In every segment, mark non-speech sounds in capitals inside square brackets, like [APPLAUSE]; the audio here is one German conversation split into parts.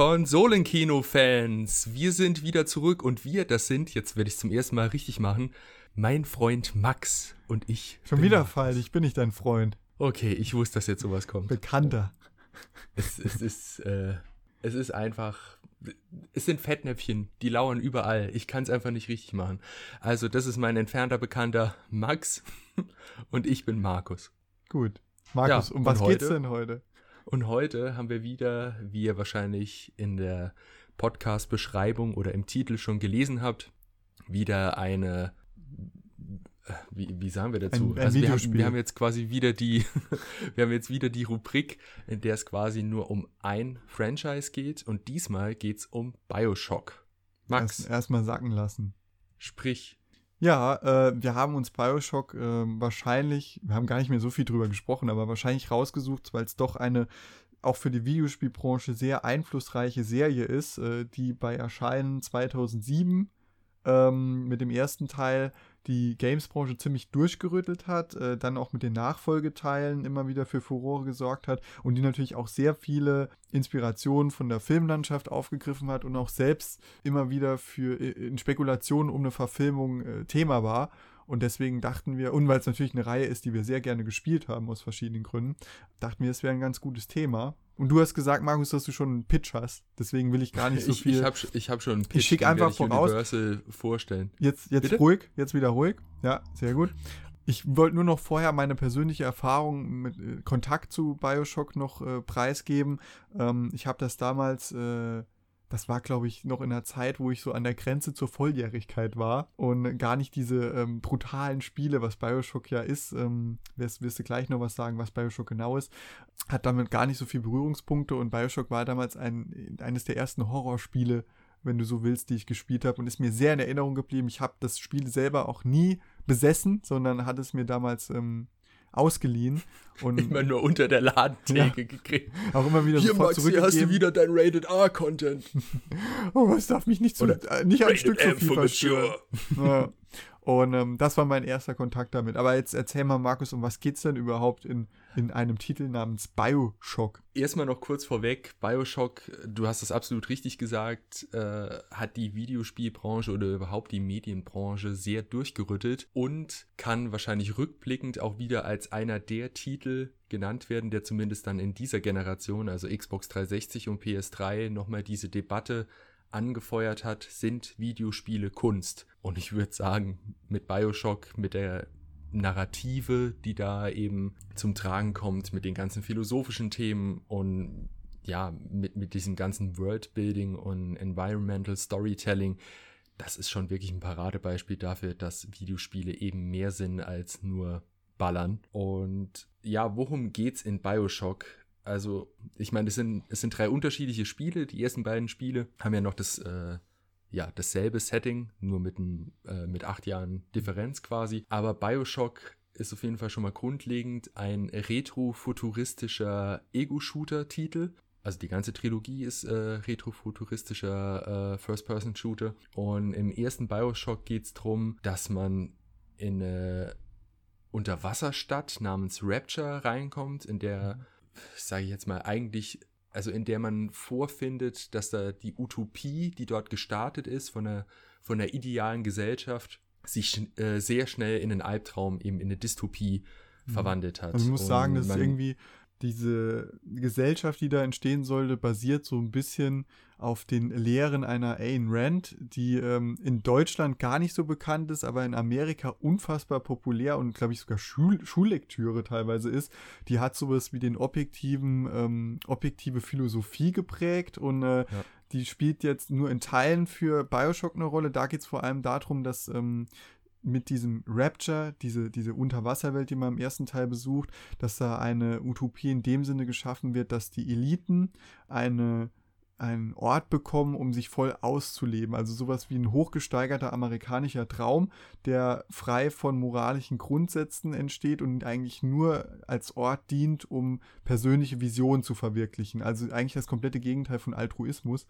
Konsolenkino-Fans. Wir sind wieder zurück und wir, das sind, jetzt werde ich es zum ersten Mal richtig machen, mein Freund Max und ich. Schon wieder falsch, ich bin nicht dein Freund. Okay, ich wusste, dass jetzt sowas kommt. Bekannter. Es, es ist, äh, es ist einfach, es sind Fettnäpfchen, die lauern überall. Ich kann es einfach nicht richtig machen. Also, das ist mein entfernter Bekannter Max [LAUGHS] und ich bin Markus. Gut. Markus, ja, um was heute, geht's denn heute? Und heute haben wir wieder, wie ihr wahrscheinlich in der Podcast-Beschreibung oder im Titel schon gelesen habt, wieder eine äh, wie, wie sagen wir dazu? Ein, ein also wir haben, wir haben, jetzt quasi wieder die, [LAUGHS] wir haben jetzt wieder die Rubrik, in der es quasi nur um ein Franchise geht und diesmal geht es um Bioshock. Max. Erstmal erst sacken lassen. Sprich. Ja, äh, wir haben uns Bioshock äh, wahrscheinlich, wir haben gar nicht mehr so viel drüber gesprochen, aber wahrscheinlich rausgesucht, weil es doch eine auch für die Videospielbranche sehr einflussreiche Serie ist, äh, die bei Erscheinen 2007 ähm, mit dem ersten Teil die Games-Branche ziemlich durchgerüttelt hat, äh, dann auch mit den Nachfolgeteilen immer wieder für Furore gesorgt hat und die natürlich auch sehr viele Inspirationen von der Filmlandschaft aufgegriffen hat und auch selbst immer wieder für äh, in Spekulationen um eine Verfilmung äh, Thema war. Und deswegen dachten wir, und weil es natürlich eine Reihe ist, die wir sehr gerne gespielt haben aus verschiedenen Gründen, dachten wir, es wäre ein ganz gutes Thema. Und du hast gesagt, Markus, dass du schon einen Pitch hast. Deswegen will ich gar nicht so viel. Ich, ich habe ich hab schon einen Pitch. Ich schicke einfach voraus. Universal vorstellen. Jetzt, jetzt ruhig, jetzt wieder ruhig. Ja, sehr gut. Ich wollte nur noch vorher meine persönliche Erfahrung mit äh, Kontakt zu Bioshock noch äh, preisgeben. Ähm, ich habe das damals äh, das war, glaube ich, noch in der Zeit, wo ich so an der Grenze zur Volljährigkeit war und gar nicht diese ähm, brutalen Spiele, was Bioshock ja ist, ähm, wirst, wirst du gleich noch was sagen, was Bioshock genau ist, hat damit gar nicht so viele Berührungspunkte und Bioshock war damals ein, eines der ersten Horrorspiele, wenn du so willst, die ich gespielt habe und ist mir sehr in Erinnerung geblieben. Ich habe das Spiel selber auch nie besessen, sondern hat es mir damals ähm, ausgeliehen. Und immer nur unter der Ladentheke ja, gekriegt. Auch immer wieder Hier, sofort Maxi, hast du wieder dein Rated R-Content. [LAUGHS] oh, es darf mich nicht, zu, äh, nicht ein Stück zu viel verstören. [LAUGHS] Ja. Und ähm, das war mein erster Kontakt damit. Aber jetzt erzähl mal, Markus, um was geht's denn überhaupt in, in einem Titel namens Bioshock? Erstmal noch kurz vorweg, Bioshock, du hast es absolut richtig gesagt, äh, hat die Videospielbranche oder überhaupt die Medienbranche sehr durchgerüttelt und kann wahrscheinlich rückblickend auch wieder als einer der Titel genannt werden, der zumindest dann in dieser Generation, also Xbox 360 und PS3, nochmal diese Debatte angefeuert hat, sind Videospiele Kunst. Und ich würde sagen, mit Bioshock, mit der Narrative, die da eben zum Tragen kommt, mit den ganzen philosophischen Themen und ja, mit, mit diesem ganzen Worldbuilding und Environmental Storytelling, das ist schon wirklich ein Paradebeispiel dafür, dass Videospiele eben mehr sind als nur Ballern. Und ja, worum geht's in Bioshock? Also, ich meine, es sind, es sind drei unterschiedliche Spiele. Die ersten beiden Spiele haben ja noch das, äh, ja, dasselbe Setting, nur mit, ein, äh, mit acht Jahren Differenz quasi. Aber Bioshock ist auf jeden Fall schon mal grundlegend ein retrofuturistischer Ego-Shooter-Titel. Also die ganze Trilogie ist äh, retrofuturistischer äh, First-Person-Shooter. Und im ersten Bioshock geht es darum, dass man in eine Unterwasserstadt namens Rapture reinkommt, in der mhm sage ich jetzt mal, eigentlich, also in der man vorfindet, dass da die Utopie, die dort gestartet ist, von der, von der idealen Gesellschaft, sich äh, sehr schnell in einen Albtraum, eben in eine Dystopie mhm. verwandelt hat. Also ich muss sagen, dass irgendwie diese Gesellschaft, die da entstehen sollte, basiert so ein bisschen auf den Lehren einer Ayn Rand, die ähm, in Deutschland gar nicht so bekannt ist, aber in Amerika unfassbar populär und glaube ich sogar Schul Schullektüre teilweise ist. Die hat sowas wie den objektiven, ähm, objektive Philosophie geprägt und äh, ja. die spielt jetzt nur in Teilen für Bioshock eine Rolle. Da geht es vor allem darum, dass ähm, mit diesem Rapture, diese, diese Unterwasserwelt, die man im ersten Teil besucht, dass da eine Utopie in dem Sinne geschaffen wird, dass die Eliten eine einen Ort bekommen, um sich voll auszuleben. Also sowas wie ein hochgesteigerter amerikanischer Traum, der frei von moralischen Grundsätzen entsteht und eigentlich nur als Ort dient, um persönliche Visionen zu verwirklichen. Also eigentlich das komplette Gegenteil von Altruismus.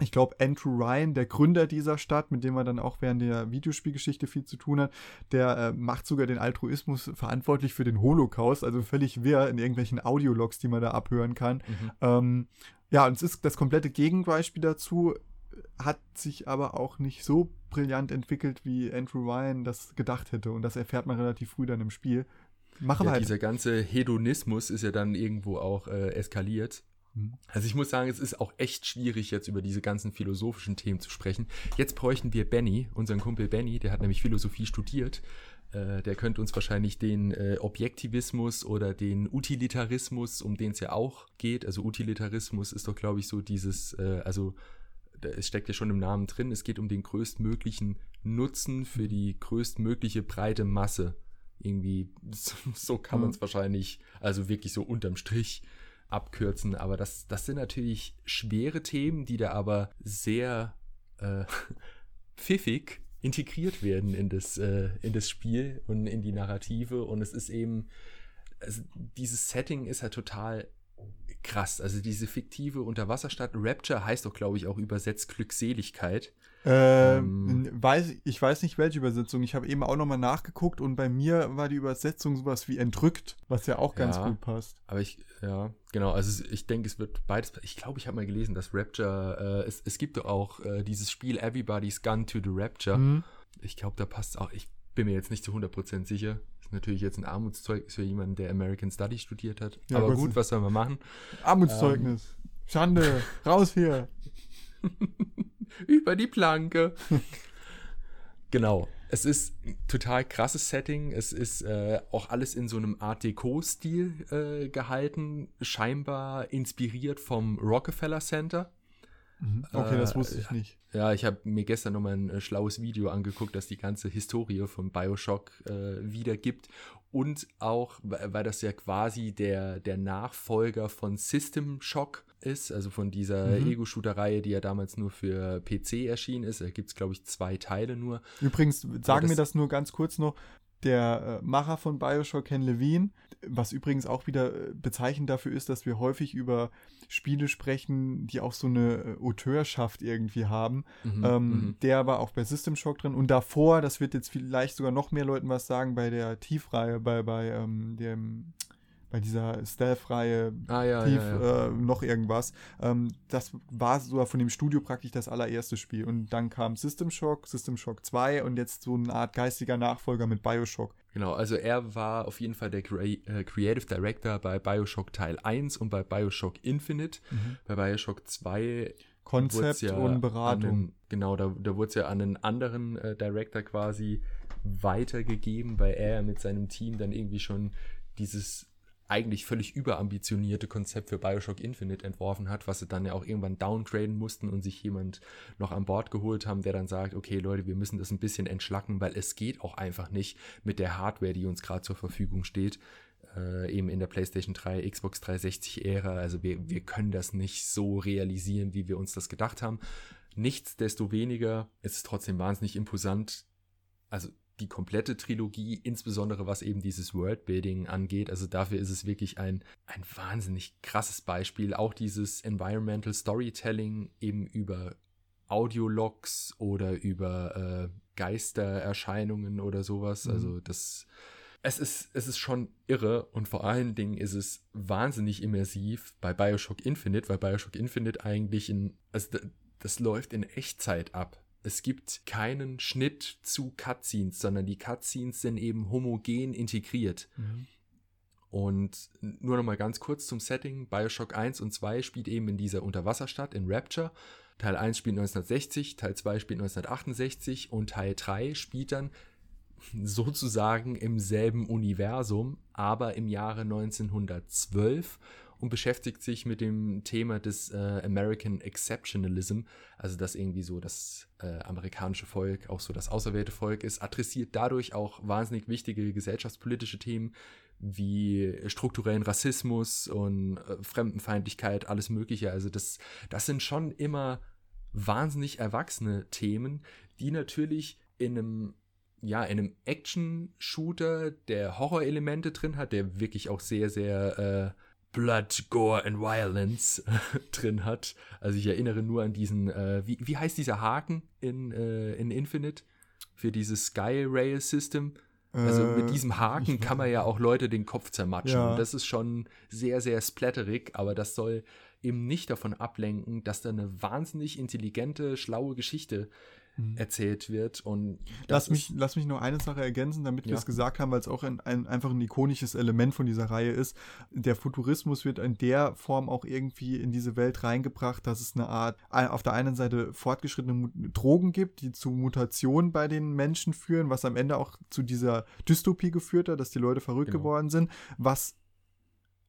Ich glaube, Andrew Ryan, der Gründer dieser Stadt, mit dem er dann auch während der Videospielgeschichte viel zu tun hat, der äh, macht sogar den Altruismus verantwortlich für den Holocaust, also völlig wirr in irgendwelchen Audiologs, die man da abhören kann. Mhm. Ähm, Ja, und es ist das komplette Gegenbeispiel dazu, hat sich aber auch nicht so brillant entwickelt, wie Andrew Ryan das gedacht hätte. Und das erfährt man relativ früh dann im Spiel. Machen ja, weiter. Dieser ganze Hedonismus ist ja dann irgendwo auch äh, eskaliert. Mhm. Also ich muss sagen, es ist auch echt schwierig, jetzt über diese ganzen philosophischen Themen zu sprechen. Jetzt bräuchten wir Benny, unseren Kumpel Benny, der hat nämlich Philosophie studiert. Äh, der könnte uns wahrscheinlich den äh, Objektivismus oder den Utilitarismus, um den es ja auch geht. Also Utilitarismus ist doch, glaube ich, so dieses, äh, also es steckt ja schon im Namen drin, es geht um den größtmöglichen Nutzen für die größtmögliche breite Masse. Irgendwie, [LAUGHS] so kann man es mhm. wahrscheinlich, also wirklich so unterm Strich abkürzen. Aber das, das sind natürlich schwere Themen, die da aber sehr äh, [LAUGHS] pfiffig integriert werden in das, äh, in das Spiel und in die Narrative. Und es ist eben, also dieses Setting ist halt total krass. Also diese fiktive Unterwasserstadt Rapture heißt doch, glaube ich, auch übersetzt Glückseligkeit. Ähm, weiß, ich weiß nicht, welche Übersetzung. Ich habe eben auch nochmal nachgeguckt und bei mir war die Übersetzung sowas wie entrückt, was ja auch ganz ja, gut passt. Aber ich, ja, genau. Also ich denke, es wird beides. Ich glaube, ich habe mal gelesen, dass Rapture, äh, es, es gibt doch auch äh, dieses Spiel Everybody's Gone to the Rapture. Mhm. Ich glaube, da passt auch. Ich bin mir jetzt nicht zu 100% sicher. Das ist natürlich jetzt ein Armutszeugnis für jemanden, der American Study studiert hat. Ja, Aber gut, was soll man machen? Armutszeugnis. Ähm, Schande. Raus hier. [LAUGHS] über die Planke. [LAUGHS] genau. Es ist ein total krasses Setting. Es ist äh, auch alles in so einem Art Deco-Stil äh, gehalten, scheinbar inspiriert vom Rockefeller Center. Mhm. Okay, äh, das wusste ich nicht. Ja, ich habe mir gestern nochmal ein äh, schlaues Video angeguckt, das die ganze Historie von Bioshock äh, wiedergibt. Und auch, weil das ja quasi der, der Nachfolger von System Shock ist, also von dieser mhm. Ego-Shooter-Reihe, die ja damals nur für PC erschienen ist. Da gibt es, glaube ich, zwei Teile nur. Übrigens, sagen wir das nur ganz kurz noch, der äh, Macher von Bioshock, Ken Levine, was übrigens auch wieder äh, bezeichnend dafür ist, dass wir häufig über Spiele sprechen, die auch so eine äh, Auteurschaft irgendwie haben. Mhm, ähm, mhm. der war auch bei System Shock drin und davor, das wird jetzt vielleicht sogar noch mehr Leuten was sagen, bei der Tiefreihe, bei, bei ähm, dem bei dieser Stealth-Reihe ah, ja, Thief, ja, ja. Äh, noch irgendwas. Ähm, das war sogar von dem Studio praktisch das allererste Spiel. Und dann kam System Shock, System Shock 2 und jetzt so eine Art geistiger Nachfolger mit Bioshock. Genau, also er war auf jeden Fall der Cre äh, Creative Director bei Bioshock Teil 1 und bei Bioshock Infinite. Mhm. Bei Bioshock 2 Konzept ja und Beratung. Einen, genau, da, da wurde es ja an einen anderen äh, Director quasi weitergegeben, weil er mit seinem Team dann irgendwie schon dieses eigentlich völlig überambitionierte Konzept für Bioshock Infinite entworfen hat, was sie dann ja auch irgendwann downgraden mussten und sich jemand noch an Bord geholt haben, der dann sagt, okay Leute, wir müssen das ein bisschen entschlacken, weil es geht auch einfach nicht mit der Hardware, die uns gerade zur Verfügung steht, äh, eben in der PlayStation 3, Xbox 360 Ära. Also wir, wir können das nicht so realisieren, wie wir uns das gedacht haben. Nichtsdestoweniger ist es trotzdem wahnsinnig imposant. Also die komplette Trilogie, insbesondere was eben dieses Worldbuilding angeht. Also dafür ist es wirklich ein, ein wahnsinnig krasses Beispiel. Auch dieses Environmental Storytelling eben über Audiologs oder über äh, Geistererscheinungen oder sowas. Mhm. Also das, es ist, es ist schon irre und vor allen Dingen ist es wahnsinnig immersiv bei Bioshock Infinite, weil Bioshock Infinite eigentlich in, also das, das läuft in Echtzeit ab es gibt keinen Schnitt zu Cutscenes, sondern die Cutscenes sind eben homogen integriert. Mhm. Und nur noch mal ganz kurz zum Setting. Bioshock 1 und 2 spielt eben in dieser Unterwasserstadt in Rapture. Teil 1 spielt 1960, Teil 2 spielt 1968 und Teil 3 spielt dann sozusagen im selben Universum, aber im Jahre 1912 und beschäftigt sich mit dem Thema des äh, American Exceptionalism, also dass irgendwie so das äh, amerikanische Volk auch so das auserwählte Volk ist, adressiert dadurch auch wahnsinnig wichtige gesellschaftspolitische Themen wie strukturellen Rassismus und äh, Fremdenfeindlichkeit, alles Mögliche. Also das, das sind schon immer wahnsinnig erwachsene Themen, die natürlich in einem ja, in einem Action-Shooter, der Horrorelemente drin hat, der wirklich auch sehr, sehr äh, Blood, Gore and Violence [LAUGHS] drin hat. Also ich erinnere nur an diesen, äh, wie, wie heißt dieser Haken in, äh, in Infinite für dieses Sky Rail System? Also mit diesem Haken kann man ja auch Leute den Kopf zermatschen. Ja. Das ist schon sehr, sehr splatterig, aber das soll eben nicht davon ablenken, dass da eine wahnsinnig intelligente, schlaue Geschichte mhm. erzählt wird. Und lass mich, lass mich nur eine Sache ergänzen, damit wir es gesagt haben, weil es auch ein, ein, einfach ein ikonisches Element von dieser Reihe ist. Der Futurismus wird in der Form auch irgendwie in diese Welt reingebracht, dass es eine Art, auf der einen Seite fortgeschrittene Drogen gibt, die zu Mutationen bei den Menschen führen, was am Ende auch zu dieser Dystopie geführt hat, dass die Leute verrückt genau. geworden sind, was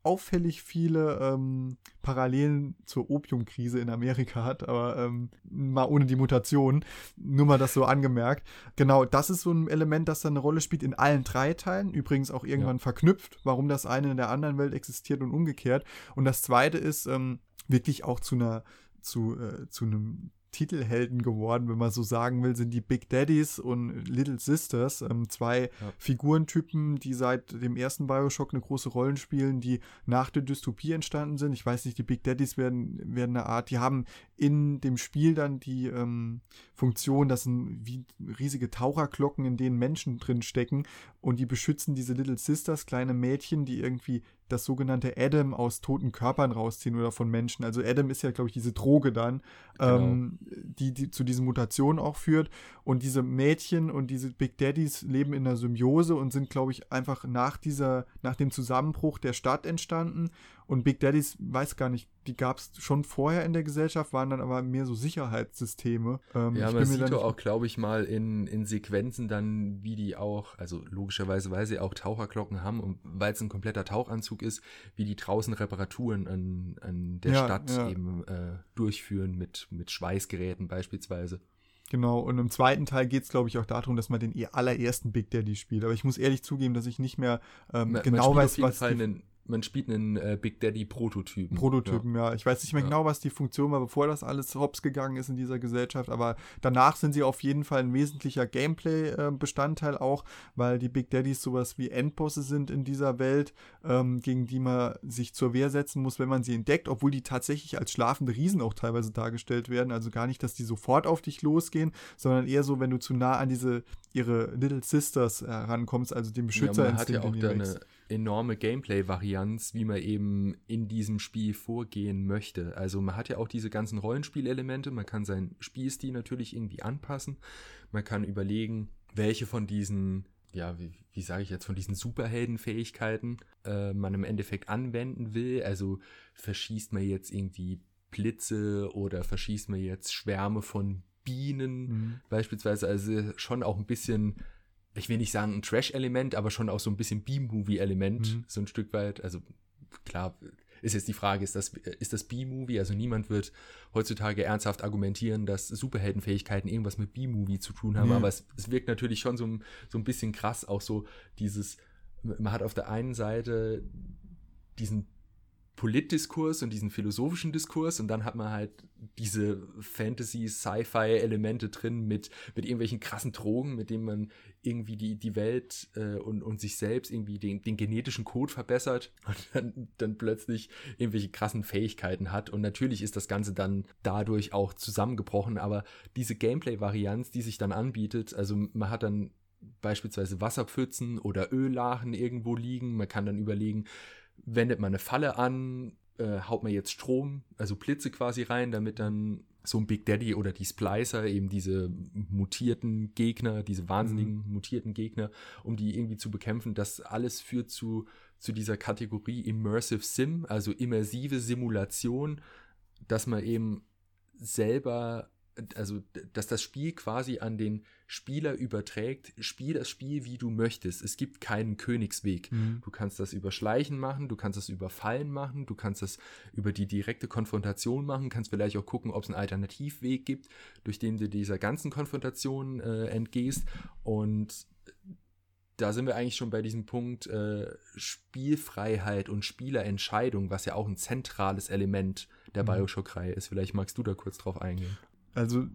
auffällig viele ähm, Parallelen zur Opiumkrise in Amerika hat, aber ähm, mal ohne die Mutation. Nur mal das so angemerkt. Genau, das ist so ein Element, das dann eine Rolle spielt in allen drei Teilen. Übrigens auch irgendwann ja. verknüpft, warum das eine in der anderen Welt existiert und umgekehrt. Und das zweite ist ähm, wirklich auch zu einer zu, äh, zu einem Titelhelden geworden, wenn man so sagen will, sind die Big Daddies und Little Sisters. Ähm, zwei ja. Figurentypen, die seit dem ersten Bioshock eine große Rolle spielen, die nach der Dystopie entstanden sind. Ich weiß nicht, die Big Daddies werden, werden eine Art, die haben in dem Spiel dann die ähm, Funktion, das sind wie riesige Taucherglocken, in denen Menschen drin stecken und die beschützen diese Little Sisters, kleine Mädchen, die irgendwie das sogenannte Adam aus toten Körpern rausziehen oder von Menschen. Also Adam ist ja, glaube ich, diese Droge dann, genau. ähm, die, die zu diesen Mutationen auch führt. Und diese Mädchen und diese Big Daddies leben in einer Symbiose und sind, glaube ich, einfach nach dieser, nach dem Zusammenbruch der Stadt entstanden und Big Daddies, weiß gar nicht, die gab es schon vorher in der Gesellschaft, waren dann aber mehr so Sicherheitssysteme. Ähm, ja, man sieht doch auch, glaube ich, mal in, in Sequenzen dann, wie die auch, also logischerweise, weil sie auch Taucherglocken haben und weil es ein kompletter Tauchanzug ist, wie die draußen Reparaturen an, an der ja, Stadt ja. eben äh, durchführen mit, mit Schweißgeräten beispielsweise. Genau, und im zweiten Teil geht es, glaube ich, auch darum, dass man den allerersten Big Daddy spielt. Aber ich muss ehrlich zugeben, dass ich nicht mehr ähm, man, genau man weiß, was. Fall die man spielt einen äh, Big Daddy Prototypen. Prototypen, ja. ja. Ich weiß nicht mehr ja. genau, was die Funktion war, bevor das alles hops gegangen ist in dieser Gesellschaft, aber danach sind sie auf jeden Fall ein wesentlicher Gameplay-Bestandteil auch, weil die Big Daddies sowas wie Endbosse sind in dieser Welt, ähm, gegen die man sich zur Wehr setzen muss, wenn man sie entdeckt, obwohl die tatsächlich als schlafende Riesen auch teilweise dargestellt werden. Also gar nicht, dass die sofort auf dich losgehen, sondern eher so, wenn du zu nah an diese ihre Little Sisters herankommst, äh, also den Beschützer. Ja, man hat ja auch da eine enorme Gameplay-Varianz, wie man eben in diesem Spiel vorgehen möchte. Also man hat ja auch diese ganzen Rollenspielelemente, man kann seinen Spielstil natürlich irgendwie anpassen, man kann überlegen, welche von diesen ja, wie, wie sage ich jetzt, von diesen Superheldenfähigkeiten äh, man im Endeffekt anwenden will. Also verschießt man jetzt irgendwie Blitze oder verschießt man jetzt Schwärme von Bienen mhm. beispielsweise. Also schon auch ein bisschen ich will nicht sagen ein Trash-Element, aber schon auch so ein bisschen B-Movie-Element, mhm. so ein Stück weit. Also klar, ist jetzt die Frage, ist das, ist das B-Movie? Also niemand wird heutzutage ernsthaft argumentieren, dass Superheldenfähigkeiten irgendwas mit B-Movie zu tun haben, mhm. aber es, es, wirkt natürlich schon so, so ein bisschen krass, auch so dieses, man hat auf der einen Seite diesen Politdiskurs und diesen philosophischen Diskurs und dann hat man halt diese Fantasy-Sci-Fi-Elemente drin mit, mit irgendwelchen krassen Drogen, mit denen man irgendwie die, die Welt äh, und, und sich selbst irgendwie den, den genetischen Code verbessert [LAUGHS] und dann, dann plötzlich irgendwelche krassen Fähigkeiten hat. Und natürlich ist das Ganze dann dadurch auch zusammengebrochen, aber diese Gameplay-Varianz, die sich dann anbietet, also man hat dann beispielsweise Wasserpfützen oder Öllachen irgendwo liegen, man kann dann überlegen, wendet man eine Falle an, äh, haut man jetzt Strom, also Blitze quasi rein, damit dann so ein Big Daddy oder die Splicer, eben diese mutierten Gegner, diese wahnsinnigen mhm. mutierten Gegner, um die irgendwie zu bekämpfen. Das alles führt zu, zu dieser Kategorie Immersive Sim, also immersive Simulation, dass man eben selber also dass das Spiel quasi an den Spieler überträgt, spiel das Spiel, wie du möchtest. Es gibt keinen Königsweg. Mhm. Du kannst das über Schleichen machen, du kannst das über Fallen machen, du kannst das über die direkte Konfrontation machen, kannst vielleicht auch gucken, ob es einen Alternativweg gibt, durch den du dieser ganzen Konfrontation äh, entgehst. Und da sind wir eigentlich schon bei diesem Punkt äh, Spielfreiheit und Spielerentscheidung, was ja auch ein zentrales Element der mhm. Bioshock-Reihe ist. Vielleicht magst du da kurz drauf eingehen. Also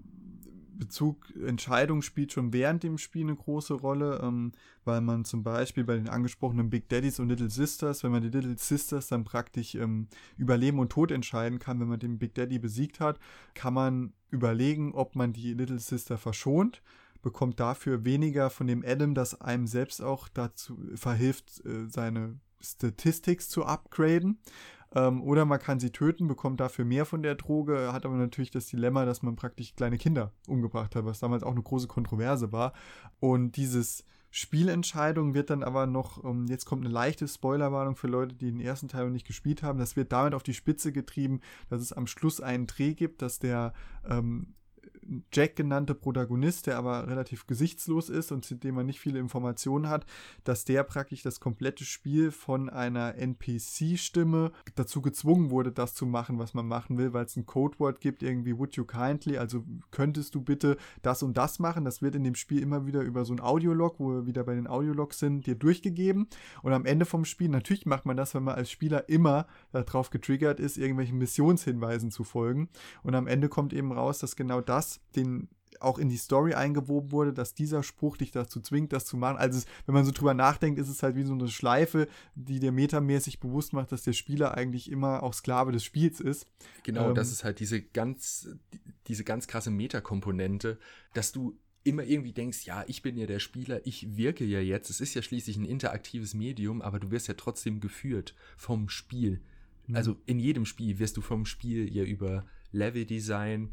Bezug Entscheidung spielt schon während dem Spiel eine große Rolle, ähm, weil man zum Beispiel bei den angesprochenen Big Daddies und Little Sisters, wenn man die Little Sisters dann praktisch ähm, über Leben und Tod entscheiden kann, wenn man den Big Daddy besiegt hat, kann man überlegen, ob man die Little Sister verschont bekommt dafür weniger von dem Adam, das einem selbst auch dazu verhilft, äh, seine Statistics zu upgraden. Ähm, oder man kann sie töten, bekommt dafür mehr von der Droge, hat aber natürlich das Dilemma, dass man praktisch kleine Kinder umgebracht hat, was damals auch eine große Kontroverse war. Und dieses Spielentscheidung wird dann aber noch, ähm, jetzt kommt eine leichte Spoilerwarnung für Leute, die den ersten Teil noch nicht gespielt haben, das wird damit auf die Spitze getrieben, dass es am Schluss einen Dreh gibt, dass der ähm, Jack genannte Protagonist, der aber relativ gesichtslos ist und zu dem man nicht viele Informationen hat, dass der praktisch das komplette Spiel von einer NPC-Stimme dazu gezwungen wurde, das zu machen, was man machen will, weil es ein Codewort gibt, irgendwie would you kindly, also könntest du bitte das und das machen. Das wird in dem Spiel immer wieder über so ein Audiolog, wo wir wieder bei den Audiologs sind, dir durchgegeben. Und am Ende vom Spiel, natürlich macht man das, wenn man als Spieler immer darauf getriggert ist, irgendwelchen Missionshinweisen zu folgen. Und am Ende kommt eben raus, dass genau das den auch in die Story eingewoben wurde, dass dieser Spruch dich dazu zwingt, das zu machen. Also, es, wenn man so drüber nachdenkt, ist es halt wie so eine Schleife, die dir metamäßig bewusst macht, dass der Spieler eigentlich immer auch Sklave des Spiels ist. Genau, ähm, das ist halt diese ganz, diese ganz krasse Metakomponente, dass du immer irgendwie denkst, ja, ich bin ja der Spieler, ich wirke ja jetzt. Es ist ja schließlich ein interaktives Medium, aber du wirst ja trotzdem geführt vom Spiel. Mhm. Also in jedem Spiel wirst du vom Spiel ja über Leveldesign,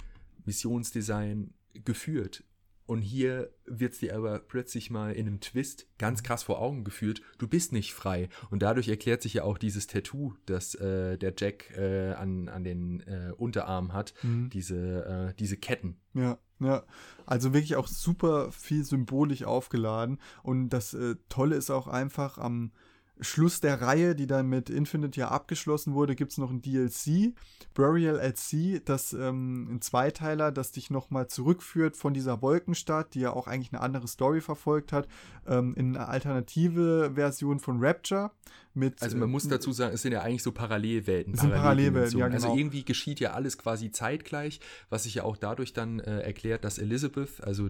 Missionsdesign geführt. Und hier wird es dir aber plötzlich mal in einem Twist ganz krass vor Augen geführt, du bist nicht frei. Und dadurch erklärt sich ja auch dieses Tattoo, das äh, der Jack äh, an, an den äh, Unterarm hat, mhm. diese, äh, diese Ketten. Ja, ja. Also wirklich auch super viel symbolisch aufgeladen. Und das äh, Tolle ist auch einfach am Schluss der Reihe, die dann mit Infinite ja abgeschlossen wurde, gibt es noch ein DLC, Burial at Sea, das ähm, ein Zweiteiler, das dich nochmal zurückführt von dieser Wolkenstadt, die ja auch eigentlich eine andere Story verfolgt hat, ähm, in eine alternative Version von Rapture. Mit, also man muss äh, dazu sagen, es sind ja eigentlich so Parallelwelten. Es sind Parallelwelten, ja, also genau. Also irgendwie geschieht ja alles quasi zeitgleich, was sich ja auch dadurch dann äh, erklärt, dass Elizabeth, also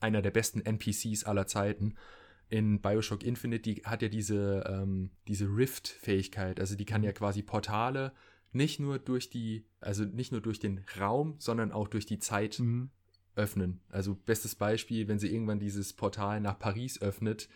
einer der besten NPCs aller Zeiten, in Bioshock Infinite, die hat ja diese, ähm, diese Rift-Fähigkeit. Also die kann ja quasi Portale nicht nur durch die, also nicht nur durch den Raum, sondern auch durch die Zeit mhm. öffnen. Also bestes Beispiel, wenn sie irgendwann dieses Portal nach Paris öffnet,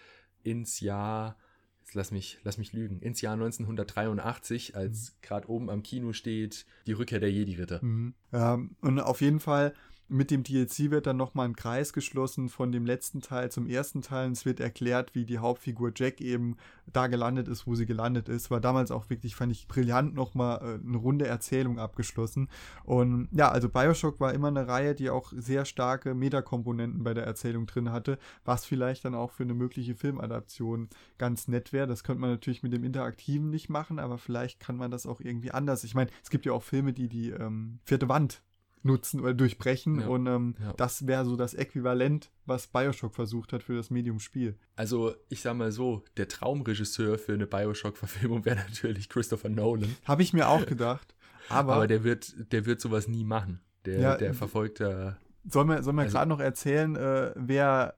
ins Jahr, jetzt lass mich, lass mich lügen, ins Jahr 1983, als mhm. gerade oben am Kino steht, die Rückkehr der Jedi-Ritter. Mhm. Ja, und auf jeden Fall mit dem DLC wird dann nochmal ein Kreis geschlossen von dem letzten Teil zum ersten Teil. Und es wird erklärt, wie die Hauptfigur Jack eben da gelandet ist, wo sie gelandet ist. War damals auch wirklich, fand ich, brillant nochmal äh, eine runde Erzählung abgeschlossen. Und ja, also Bioshock war immer eine Reihe, die auch sehr starke Metakomponenten bei der Erzählung drin hatte, was vielleicht dann auch für eine mögliche Filmadaption ganz nett wäre. Das könnte man natürlich mit dem Interaktiven nicht machen, aber vielleicht kann man das auch irgendwie anders. Ich meine, es gibt ja auch Filme, die die ähm, vierte Wand nutzen oder durchbrechen. Ja, und ähm, ja. das wäre so das Äquivalent, was Bioshock versucht hat für das Medium-Spiel. Also, ich sag mal so, der Traumregisseur für eine Bioshock-Verfilmung [LAUGHS] wäre natürlich Christopher Nolan. Habe ich mir auch gedacht. Aber, aber der wird, der wird sowas nie machen. Der, ja, der verfolgt da. Sollen wir, sollen wir also, gerade noch erzählen, äh, wer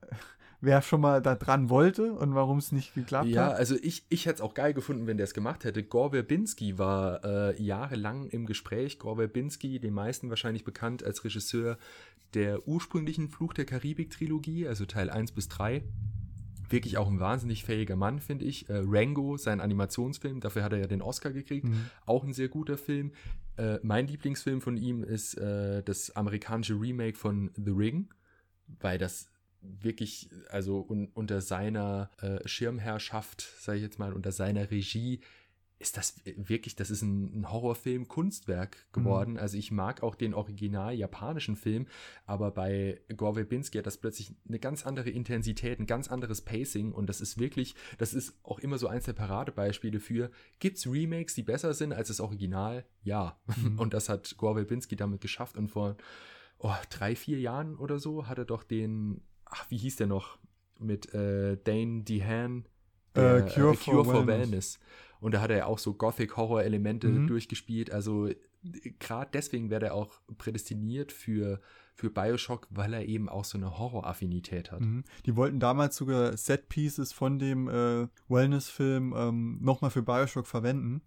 wer schon mal da dran wollte und warum es nicht geklappt ja, hat. Ja, also ich, ich hätte es auch geil gefunden, wenn der es gemacht hätte. Gore Verbinski war äh, jahrelang im Gespräch. Gore Verbinski, den meisten wahrscheinlich bekannt als Regisseur der ursprünglichen Fluch der Karibik-Trilogie, also Teil 1 bis 3 wirklich auch ein wahnsinnig fähiger Mann, finde ich. Äh, Rango, sein Animationsfilm, dafür hat er ja den Oscar gekriegt. Mhm. Auch ein sehr guter Film. Äh, mein Lieblingsfilm von ihm ist äh, das amerikanische Remake von The Ring, weil das wirklich, also un, unter seiner äh, Schirmherrschaft, sage ich jetzt mal, unter seiner Regie, ist das wirklich, das ist ein, ein Horrorfilm, Kunstwerk geworden. Mhm. Also ich mag auch den original japanischen Film, aber bei Gore Verbinski hat das plötzlich eine ganz andere Intensität, ein ganz anderes Pacing und das ist wirklich, das ist auch immer so eins der Paradebeispiele für, gibt's Remakes, die besser sind als das Original? Ja. Mhm. Und das hat Gore Verbinski damit geschafft und vor oh, drei, vier Jahren oder so hat er doch den ach, wie hieß der noch? Mit äh, Dane DeHaan. Der, äh, Cure, äh, Cure, for, for Wellness. Wellness. Und da hat er ja auch so Gothic-Horror-Elemente mhm. durchgespielt. Also gerade deswegen wäre er auch prädestiniert für, für Bioshock, weil er eben auch so eine Horror-Affinität hat. Mhm. Die wollten damals sogar Set-Pieces von dem äh, Wellness-Film ähm, nochmal für Bioshock verwenden.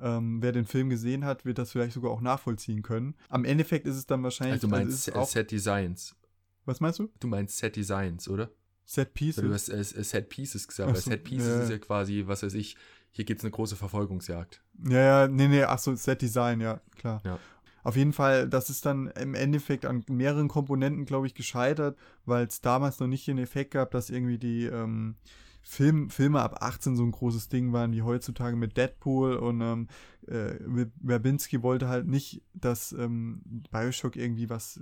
Ähm, wer den Film gesehen hat, wird das vielleicht sogar auch nachvollziehen können. Am Endeffekt ist es dann wahrscheinlich. Also du meinst also Set Designs Was meinst du? Du meinst Set Designs, oder? Set Pieces? Du hast äh, Set Pieces gesagt, weil so, Set Pieces ja. ist ja quasi, was weiß ich, hier gibt es eine große Verfolgungsjagd. Ja, ja, nee, nee, ach so, Set Design, ja, klar. Ja. Auf jeden Fall, das ist dann im Endeffekt an mehreren Komponenten, glaube ich, gescheitert, weil es damals noch nicht den Effekt gab, dass irgendwie die ähm, Film, Filme ab 18 so ein großes Ding waren wie heutzutage mit Deadpool und ähm, äh, Werbinski wollte halt nicht, dass ähm, Bioshock irgendwie was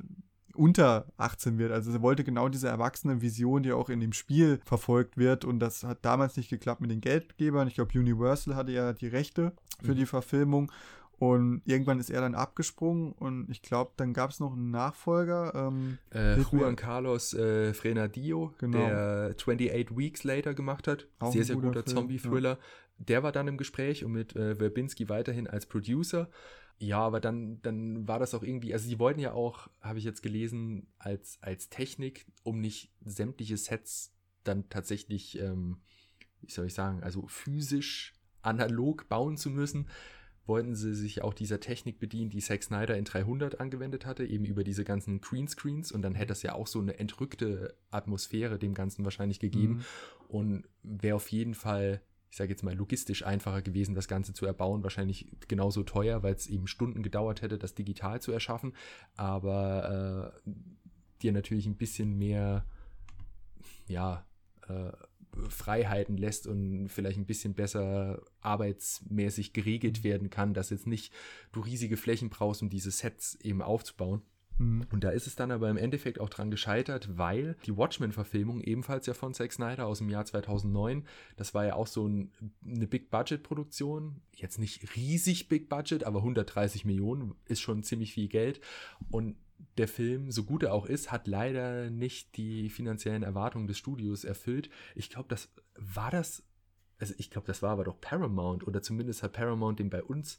unter 18 wird. Also er wollte genau diese erwachsene Vision, die auch in dem Spiel verfolgt wird. Und das hat damals nicht geklappt mit den Geldgebern. Ich glaube, Universal hatte ja die Rechte für Mhm. die Verfilmung. Und irgendwann ist er dann abgesprungen und ich glaube, dann gab es noch einen Nachfolger. Ähm, Äh. Juan Carlos äh, Frenadio, Genau. der 28 Weeks Later gemacht hat. Auch sehr, sehr guter guter Zombie-Thriller. Der war dann im Gespräch und mit äh, Verbinski weiterhin als Producer. Ja, aber dann, dann war das auch irgendwie, also sie wollten ja auch, habe ich jetzt gelesen, als, als Technik, um nicht sämtliche Sets dann tatsächlich, ähm, wie soll ich sagen, also physisch analog bauen zu müssen, wollten sie sich auch dieser Technik bedienen, die Zack Snyder in 300 angewendet hatte, eben über diese ganzen Greenscreens und dann hätte das ja auch so eine entrückte Atmosphäre dem Ganzen wahrscheinlich gegeben Mhm. und wäre auf jeden Fall, ich sage jetzt mal, logistisch einfacher gewesen, das Ganze zu erbauen, wahrscheinlich genauso teuer, weil es eben Stunden gedauert hätte, das digital zu erschaffen, aber äh, dir natürlich ein bisschen mehr, ja, äh, Freiheiten lässt und vielleicht ein bisschen besser arbeitsmäßig geregelt werden kann, dass jetzt nicht du riesige Flächen brauchst, um diese Sets eben aufzubauen. Mhm. Und da ist es dann aber im Endeffekt auch dran gescheitert, weil die Watchmen-Verfilmung, ebenfalls ja von Zack Snyder aus dem Jahr 2009, das war ja auch so ein, eine Big-Budget-Produktion. Jetzt nicht riesig Big-Budget, aber 130 Millionen ist schon ziemlich viel Geld. Und der Film, so gut er auch ist, hat leider nicht die finanziellen Erwartungen des Studios erfüllt. Ich glaube, das war das, also ich glaube, das war aber doch Paramount oder zumindest hat Paramount den bei uns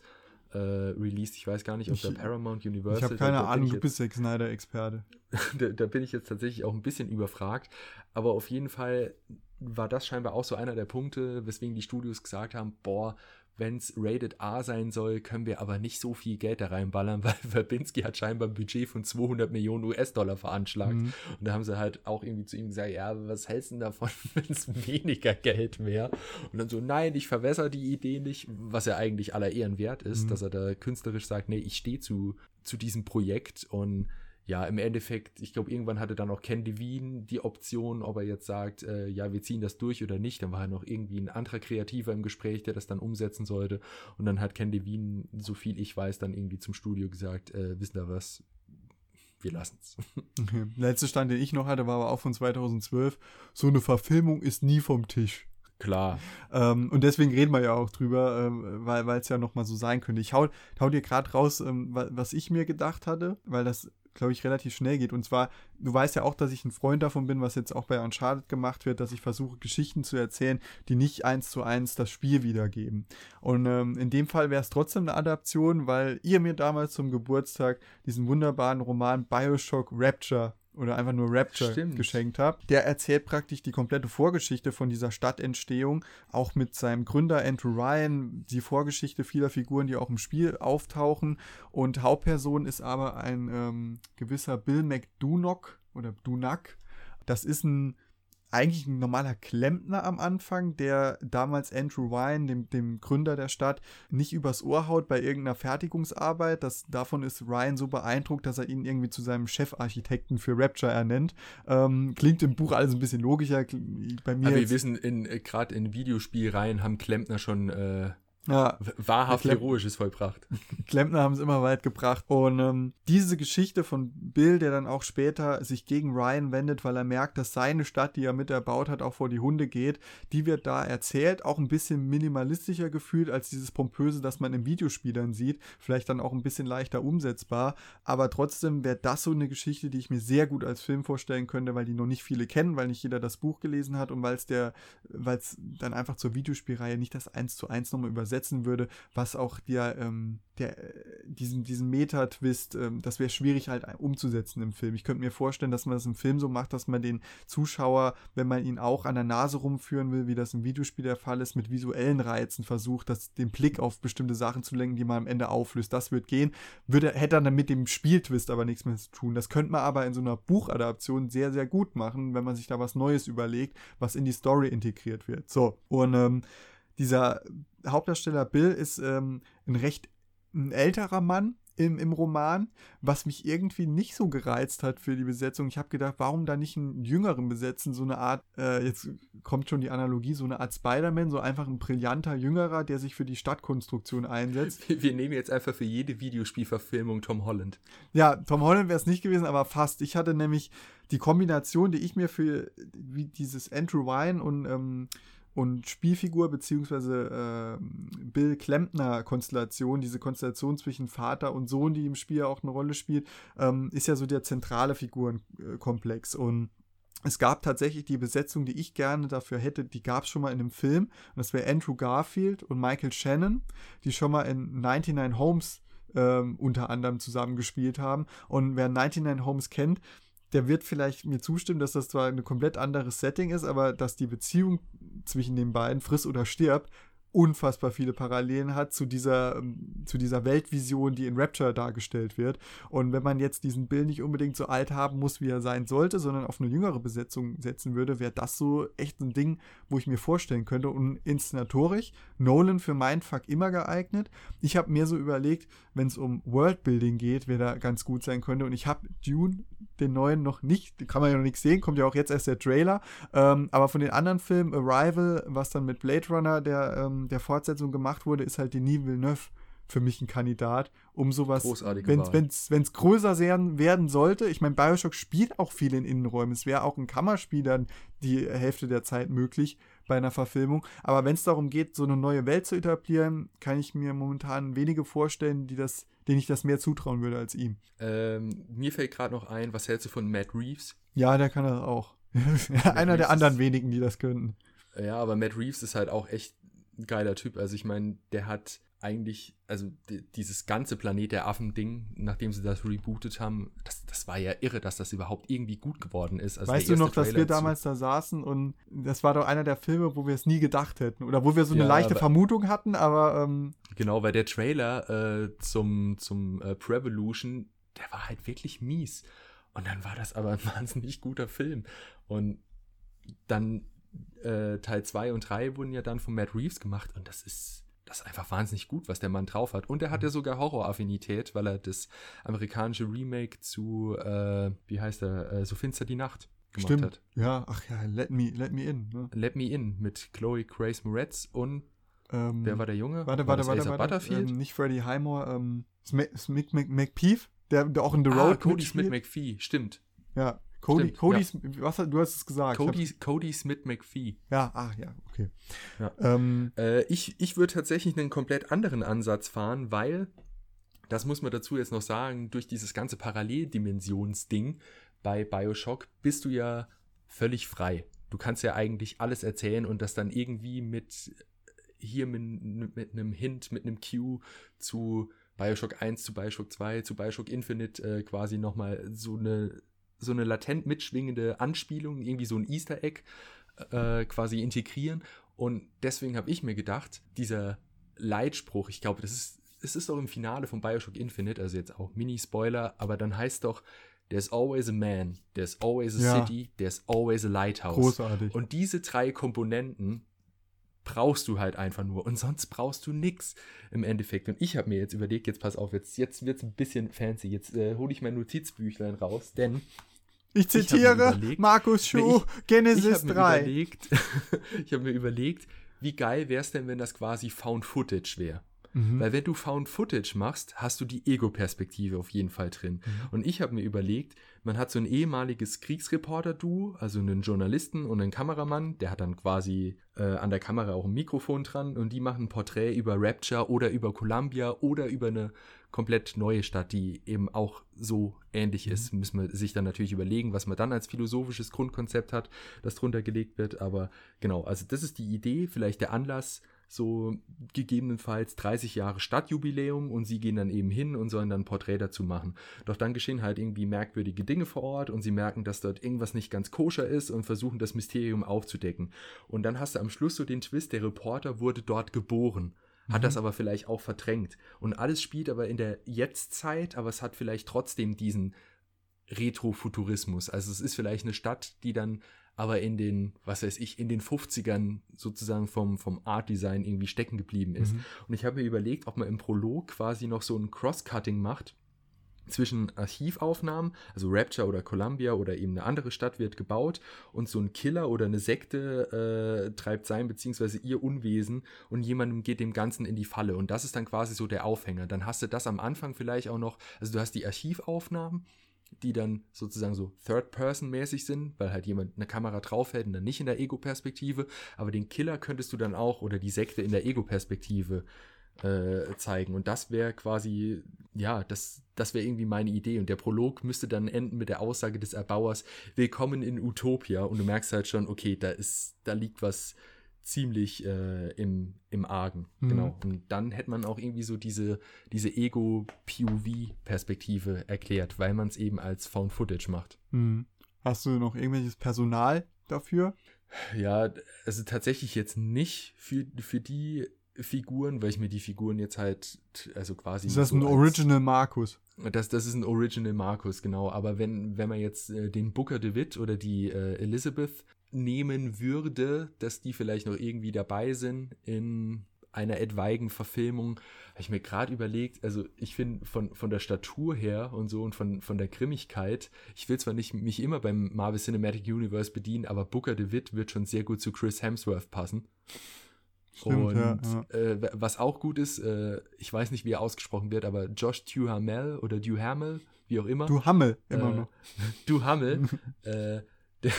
äh, released. Ich weiß gar nicht, ob Ich- der Paramount Universal. Ich habe da- keine da bin Ahnung, du bist Zack Snyder-Experte. [LAUGHS] da, da bin ich jetzt tatsächlich auch ein bisschen überfragt. Aber auf jeden Fall war das scheinbar auch so einer der Punkte, weswegen die Studios gesagt haben, boah, wenn es Rated A sein soll, können wir aber nicht so viel Geld da reinballern, [LAUGHS] weil Verbinski hat scheinbar ein Budget von 200 Millionen US-Dollar veranschlagt. Mhm. Und da haben sie halt auch irgendwie zu ihm gesagt, ja, was hältst du denn davon, [LAUGHS] wenn es weniger Geld wäre? Und dann so, nein, ich verwässer die Idee nicht, was ja eigentlich aller Ehren wert ist, Mhm. dass er da künstlerisch sagt, nee, ich stehe zu, zu diesem Projekt und ja, im Endeffekt, ich glaube, irgendwann hatte dann auch Ken Levine die Option, ob er jetzt sagt, äh, ja, wir ziehen das durch oder nicht. Dann war noch irgendwie ein anderer Kreativer im Gespräch, der das dann umsetzen sollte. Und dann hat Ken Levine, so viel ich weiß, dann irgendwie zum Studio gesagt, äh, wissen da was, wir lassen es. Okay. Letzter Stand, den ich noch hatte, war aber auch von 2012. So eine Verfilmung ist nie vom Tisch. Klar. Ähm, und deswegen reden wir ja auch drüber, ähm, weil es ja nochmal so sein könnte. Ich hau, hau dir gerade raus, ähm, wa- was ich mir gedacht hatte, weil das, glaube ich, relativ schnell geht. Und zwar, du weißt ja auch, dass ich ein Freund davon bin, was jetzt auch bei Uncharted gemacht wird, dass ich versuche, Geschichten zu erzählen, die nicht eins zu eins das Spiel wiedergeben. Und ähm, in dem Fall wäre es trotzdem eine Adaption, weil ihr mir damals zum Geburtstag diesen wunderbaren Roman Bioshock Rapture oder einfach nur Rapture Stimmt. geschenkt habt. Der erzählt praktisch die komplette Vorgeschichte von dieser Stadtentstehung, auch mit seinem Gründer Andrew Ryan, die Vorgeschichte vieler Figuren, die auch im Spiel auftauchen. Und Hauptperson ist aber ein ähm, gewisser Bill McDonough oder Dunack. Das ist ein eigentlich ein normaler Klempner am Anfang, der damals Andrew Ryan, dem, dem Gründer der Stadt, nicht übers Ohr haut bei irgendeiner Fertigungsarbeit. Das, davon ist Ryan so beeindruckt, dass er ihn irgendwie zu seinem Chefarchitekten für Rapture ernennt. Ähm, klingt im Buch alles ein bisschen logischer. Bei mir Aber wir wissen, in, äh, gerade in Videospielreihen haben Klempner schon äh, ja, wahrhaft Heroisches vollbracht. [LAUGHS] Klempner haben es immer weit gebracht. Und ähm, diese Geschichte von Bill, der dann auch später sich gegen Ryan wendet, weil er merkt, dass seine Stadt, die er mit erbaut hat, auch vor die Hunde geht, die wird da erzählt, auch ein bisschen minimalistischer gefühlt als dieses Pompöse, das man in Videospielern sieht. Vielleicht dann auch ein bisschen leichter umsetzbar. Aber trotzdem wäre das so eine Geschichte, die ich mir sehr gut als Film vorstellen könnte, weil die noch nicht viele kennen, weil nicht jeder das Buch gelesen hat und weil es der, weil es dann einfach zur Videospielreihe nicht das eins zu eins nochmal übersetzt übersetzen würde, was auch der, ähm, der, diesen, diesen Meta-Twist, ähm, das wäre schwierig halt umzusetzen im Film. Ich könnte mir vorstellen, dass man das im Film so macht, dass man den Zuschauer, wenn man ihn auch an der Nase rumführen will, wie das im Videospiel der Fall ist, mit visuellen Reizen versucht, das, den Blick auf bestimmte Sachen zu lenken, die man am Ende auflöst. Das wird gehen. Würde, hätte dann mit dem Spieltwist aber nichts mehr zu tun. Das könnte man aber in so einer Buchadaption sehr, sehr gut machen, wenn man sich da was Neues überlegt, was in die Story integriert wird. So, und ähm, dieser Hauptdarsteller Bill ist ähm, ein recht ein älterer Mann im, im Roman, was mich irgendwie nicht so gereizt hat für die Besetzung. Ich habe gedacht, warum da nicht einen jüngeren besetzen, so eine Art, äh, jetzt kommt schon die Analogie, so eine Art Spider-Man, so einfach ein brillanter Jüngerer, der sich für die Stadtkonstruktion einsetzt. Wir, wir nehmen jetzt einfach für jede Videospielverfilmung Tom Holland. Ja, Tom Holland wäre es nicht gewesen, aber fast. Ich hatte nämlich die Kombination, die ich mir für wie dieses Andrew Wine und ähm, und Spielfigur beziehungsweise äh, Bill Klempner Konstellation, diese Konstellation zwischen Vater und Sohn, die im Spiel auch eine Rolle spielt, ähm, ist ja so der zentrale Figurenkomplex und es gab tatsächlich die Besetzung, die ich gerne dafür hätte, die gab es schon mal in einem Film. Und das wäre Andrew Garfield und Michael Shannon, die schon mal in 99 Homes ähm, unter anderem zusammengespielt haben. Und wer 99 Homes kennt, der wird vielleicht mir zustimmen, dass das zwar ein komplett anderes Setting ist, aber dass die Beziehung zwischen den beiden, friss oder stirb, unfassbar viele Parallelen hat zu dieser, ähm, zu dieser Weltvision, die in Rapture dargestellt wird. Und wenn man jetzt diesen Bill nicht unbedingt so alt haben muss, wie er sein sollte, sondern auf eine jüngere Besetzung setzen würde, wäre das so echt ein Ding, wo ich mir vorstellen könnte. Und inszenatorisch, Nolan für Mindfuck immer geeignet. Ich habe mir so überlegt, wenn es um Worldbuilding geht, wer da ganz gut sein könnte. Und ich habe Dune, den neuen, noch nicht, kann man ja noch nicht sehen, kommt ja auch jetzt erst der Trailer. Ähm, aber von den anderen Filmen, Arrival, was dann mit Blade Runner, der ähm, der Fortsetzung gemacht wurde, ist halt Denis Villeneuve für mich ein Kandidat, um sowas, wenn es größer werden, werden sollte. Ich meine, Bioshock spielt auch viel in Innenräumen. Es wäre auch ein Kammerspiel dann die Hälfte der Zeit möglich bei einer Verfilmung. Aber wenn es darum geht, so eine neue Welt zu etablieren, kann ich mir momentan wenige vorstellen, die das, denen ich das mehr zutrauen würde als ihm. Ähm, mir fällt gerade noch ein, was hältst du von Matt Reeves? Ja, der kann das auch. [LAUGHS] Einer der anderen wenigen, die das könnten. Ja, aber Matt Reeves ist halt auch echt geiler Typ. Also ich meine, der hat eigentlich, also dieses ganze Planet der Affen-Ding, nachdem sie das rebootet haben, das, das war ja irre, dass das überhaupt irgendwie gut geworden ist. Also weißt du noch, Trailer dass wir damals da saßen und das war doch einer der Filme, wo wir es nie gedacht hätten oder wo wir so eine ja, leichte Vermutung hatten, aber ähm Genau, weil der Trailer äh, zum, zum äh, Prevolution, der war halt wirklich mies. Und dann war das aber ein [LAUGHS] wahnsinnig guter Film. Und dann äh, Teil 2 und 3 wurden ja dann von Matt Reeves gemacht und das ist, das ist einfach wahnsinnig gut, was der Mann drauf hat. Und er hat ja sogar Horroraffinität, weil er das amerikanische Remake zu, äh, wie heißt er, äh, So finster die Nacht gemacht Stimmt. hat. Ja, ach ja, Let Me, let me In. Ne? Let Me In mit Chloe Grace Moretz und ähm, wer war der Junge? Warte, warte, warte, warte. Butterfield? Ähm, nicht Freddie Highmore, ähm, Smith McPeeve, der, der auch in The ah, Road Cody Smith McPhee, stimmt. Ja, Cody, Stimmt, Cody, ja. was, du hast es gesagt. Cody, Cody Smith McPhee. Ja, ach ja, okay. Ja. Ähm, äh, ich ich würde tatsächlich einen komplett anderen Ansatz fahren, weil, das muss man dazu jetzt noch sagen, durch dieses ganze Paralleldimensionsding bei Bioshock bist du ja völlig frei. Du kannst ja eigentlich alles erzählen und das dann irgendwie mit hier mit, mit einem Hint, mit einem Cue zu Bioshock 1, zu Bioshock 2, zu Bioshock Infinite äh, quasi nochmal so eine so eine latent mitschwingende Anspielung, irgendwie so ein Easter Egg äh, quasi integrieren. Und deswegen habe ich mir gedacht, dieser Leitspruch, ich glaube, das ist, es ist doch im Finale von Bioshock Infinite, also jetzt auch Mini-Spoiler, aber dann heißt doch, There's always a man, there's always a ja. city, there's always a lighthouse. Großartig. Und diese drei Komponenten brauchst du halt einfach nur und sonst brauchst du nichts im Endeffekt. Und ich habe mir jetzt überlegt, jetzt pass auf, jetzt, jetzt wird es ein bisschen fancy, jetzt äh, hole ich mein Notizbüchlein raus, denn ich zitiere ich Markus Schuh, ich, Genesis [LAUGHS] ich 3. Überlegt, ich habe mir überlegt, wie geil wäre es denn, wenn das quasi Found Footage wäre. Mhm. Weil wenn du Found Footage machst, hast du die Ego-Perspektive auf jeden Fall drin. Mhm. Und ich habe mir überlegt, man hat so ein ehemaliges Kriegsreporter-Duo, also einen Journalisten und einen Kameramann, der hat dann quasi äh, an der Kamera auch ein Mikrofon dran und die machen ein Porträt über Rapture oder über Columbia oder über eine komplett neue Stadt, die eben auch so ähnlich mhm. ist. Müssen wir sich dann natürlich überlegen, was man dann als philosophisches Grundkonzept hat, das drunter gelegt wird. Aber genau, also das ist die Idee, vielleicht der Anlass, so gegebenenfalls 30 Jahre Stadtjubiläum und sie gehen dann eben hin und sollen dann ein Porträt dazu machen. Doch dann geschehen halt irgendwie merkwürdige Dinge vor Ort und sie merken, dass dort irgendwas nicht ganz koscher ist und versuchen das Mysterium aufzudecken. Und dann hast du am Schluss so den Twist, der Reporter wurde dort geboren hat mhm. das aber vielleicht auch verdrängt. Und alles spielt aber in der Jetztzeit, aber es hat vielleicht trotzdem diesen Retrofuturismus. Also es ist vielleicht eine Stadt, die dann aber in den, was weiß ich, in den 50ern sozusagen vom, vom Art Design irgendwie stecken geblieben ist. Mhm. Und ich habe mir überlegt, ob man im Prolog quasi noch so ein Cross-Cutting macht zwischen Archivaufnahmen, also Rapture oder Columbia oder eben eine andere Stadt wird gebaut und so ein Killer oder eine Sekte äh, treibt sein beziehungsweise ihr Unwesen und jemandem geht dem Ganzen in die Falle und das ist dann quasi so der Aufhänger. Dann hast du das am Anfang vielleicht auch noch, also du hast die Archivaufnahmen die dann sozusagen so Third-Person-mäßig sind, weil halt jemand eine Kamera draufhält und dann nicht in der Ego-Perspektive. Aber den Killer könntest du dann auch oder die Sekte in der Ego-Perspektive äh, zeigen. Und das wäre quasi, ja, das, das wäre irgendwie meine Idee. Und der Prolog müsste dann enden mit der Aussage des Erbauers: Willkommen in Utopia. Und du merkst halt schon, okay, da ist, da liegt was ziemlich äh, im, im Argen. Mhm. Genau. Und dann hätte man auch irgendwie so diese, diese Ego-POV-Perspektive erklärt, weil man es eben als Found Footage macht. Mhm. Hast du noch irgendwelches Personal dafür? Ja, also tatsächlich jetzt nicht für, für die Figuren, weil ich mir die Figuren jetzt halt, also quasi. Ist das so ein Original Markus? Das, das ist ein Original Markus, genau. Aber wenn, wenn man jetzt äh, den Booker DeWitt oder die äh, Elizabeth nehmen würde, dass die vielleicht noch irgendwie dabei sind in einer etwaigen Verfilmung, habe ich mir gerade überlegt, also ich finde von, von der Statur her und so und von, von der Grimmigkeit, ich will zwar nicht mich immer beim Marvel Cinematic Universe bedienen, aber Booker DeWitt wird schon sehr gut zu Chris Hemsworth passen. Stimmt, und ja, ja. Äh, was auch gut ist, äh, ich weiß nicht, wie er ausgesprochen wird, aber Josh Duhamel oder Duhamel, wie auch immer. Duhamel, immer äh, noch. [LAUGHS] Duhamel, [LAUGHS] äh, der,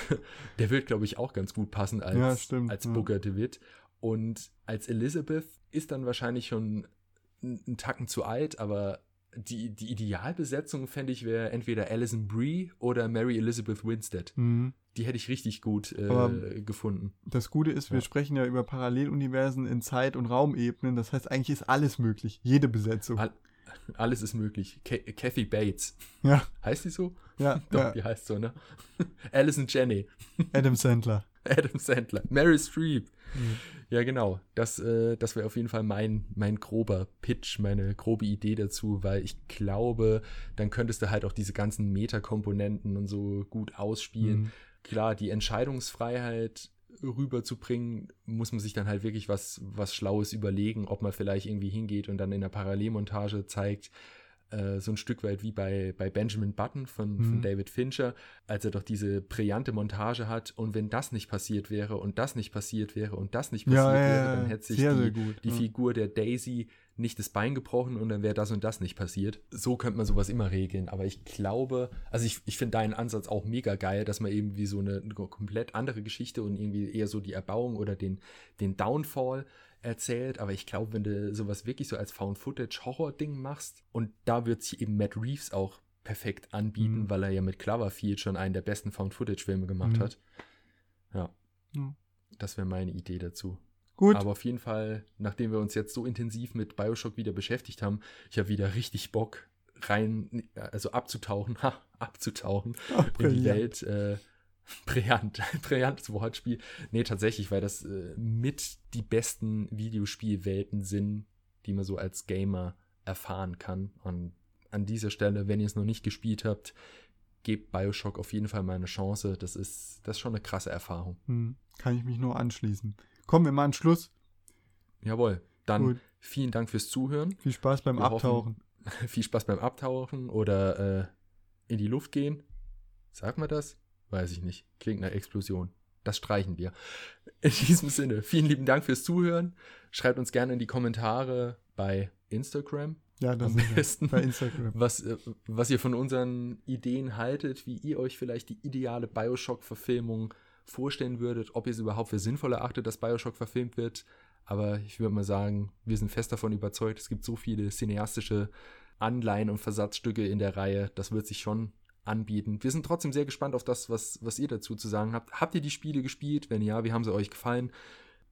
der wird, glaube ich, auch ganz gut passen als, ja, stimmt, als Booker DeWitt. Und als Elizabeth ist dann wahrscheinlich schon einen Tacken zu alt, aber die, die Idealbesetzung, fände ich, wäre entweder Alison Brie oder Mary Elizabeth Winstead. Mhm. Die hätte ich richtig gut äh, gefunden. Das Gute ist, wir ja. sprechen ja über Paralleluniversen in Zeit- und Raumebenen. Das heißt, eigentlich ist alles möglich. Jede Besetzung. All, [LAUGHS] alles ist möglich. Kathy Bates. Ja. Heißt die so? Ja. [LAUGHS] Doch, ja. die heißt so, ne? [LAUGHS] Alison Jenny. Adam Sandler. [LAUGHS] Adam Sandler. Mary Streep. Mhm. Ja, genau. Das, äh, das wäre auf jeden Fall mein, mein grober Pitch, meine grobe Idee dazu, weil ich glaube, dann könntest du halt auch diese ganzen Metakomponenten und so gut ausspielen. Mhm. Klar, die Entscheidungsfreiheit rüberzubringen, muss man sich dann halt wirklich was, was Schlaues überlegen, ob man vielleicht irgendwie hingeht und dann in der Parallelmontage zeigt, äh, so ein Stück weit wie bei, bei Benjamin Button von, mhm. von David Fincher, als er doch diese brillante Montage hat und wenn das nicht passiert wäre und das nicht passiert wäre und das nicht passiert ja, wäre, ja, dann hätte sich sehr, die, sehr die Figur der Daisy nicht das Bein gebrochen und dann wäre das und das nicht passiert. So könnte man sowas immer regeln. Aber ich glaube, also ich, ich finde deinen Ansatz auch mega geil, dass man eben wie so eine, eine, komplett andere Geschichte und irgendwie eher so die Erbauung oder den, den Downfall erzählt. Aber ich glaube, wenn du sowas wirklich so als Found-Footage-Horror-Ding machst und da wird sich eben Matt Reeves auch perfekt anbieten, mhm. weil er ja mit Cloverfield schon einen der besten Found-Footage-Filme gemacht mhm. hat. Ja. Mhm. Das wäre meine Idee dazu. Gut. Aber auf jeden Fall, nachdem wir uns jetzt so intensiv mit Bioshock wieder beschäftigt haben, ich habe wieder richtig Bock rein, also abzutauchen, [LAUGHS] ha, abzutauchen oh, in die Welt. Äh, [LAUGHS] brillant, [LAUGHS] brillantes Wortspiel. Nee, tatsächlich, weil das äh, mit die besten Videospielwelten sind, die man so als Gamer erfahren kann. Und an dieser Stelle, wenn ihr es noch nicht gespielt habt, gebt Bioshock auf jeden Fall mal eine Chance. Das ist, das ist schon eine krasse Erfahrung. Hm, kann ich mich nur anschließen. Kommen wir mal an Schluss. Jawohl. Dann Gut. vielen Dank fürs Zuhören. Viel Spaß beim wir Abtauchen. Hoffen, [LAUGHS] viel Spaß beim Abtauchen oder äh, in die Luft gehen. Sag mal das? Weiß ich nicht. Klingt nach Explosion. Das streichen wir. In diesem Sinne, vielen lieben Dank fürs Zuhören. Schreibt uns gerne in die Kommentare bei Instagram. Ja, das am besten, bei Instagram. Was, äh, was ihr von unseren Ideen haltet, wie ihr euch vielleicht die ideale Bioshock-Verfilmung vorstellen würdet, ob ihr es überhaupt für sinnvoll erachtet, dass Bioshock verfilmt wird. Aber ich würde mal sagen, wir sind fest davon überzeugt, es gibt so viele cineastische Anleihen und Versatzstücke in der Reihe, das wird sich schon anbieten. Wir sind trotzdem sehr gespannt auf das, was, was ihr dazu zu sagen habt. Habt ihr die Spiele gespielt? Wenn ja, wie haben sie euch gefallen?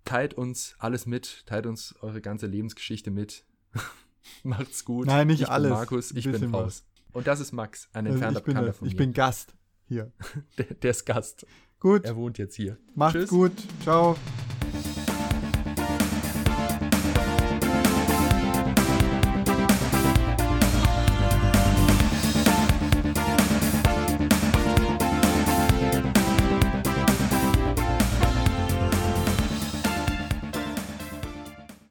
teilt uns alles mit, teilt uns eure ganze Lebensgeschichte mit. [LAUGHS] Macht's gut. Nein, nicht ich alles. Bin Markus, ich bin raus. Und das ist Max, ein Also entfernter ich, bin, Bekannter von ich mir. bin Gast hier. [LAUGHS] der, der ist Gast. Gut, Er wohnt jetzt hier. macht's Tschüss. gut. Ciao.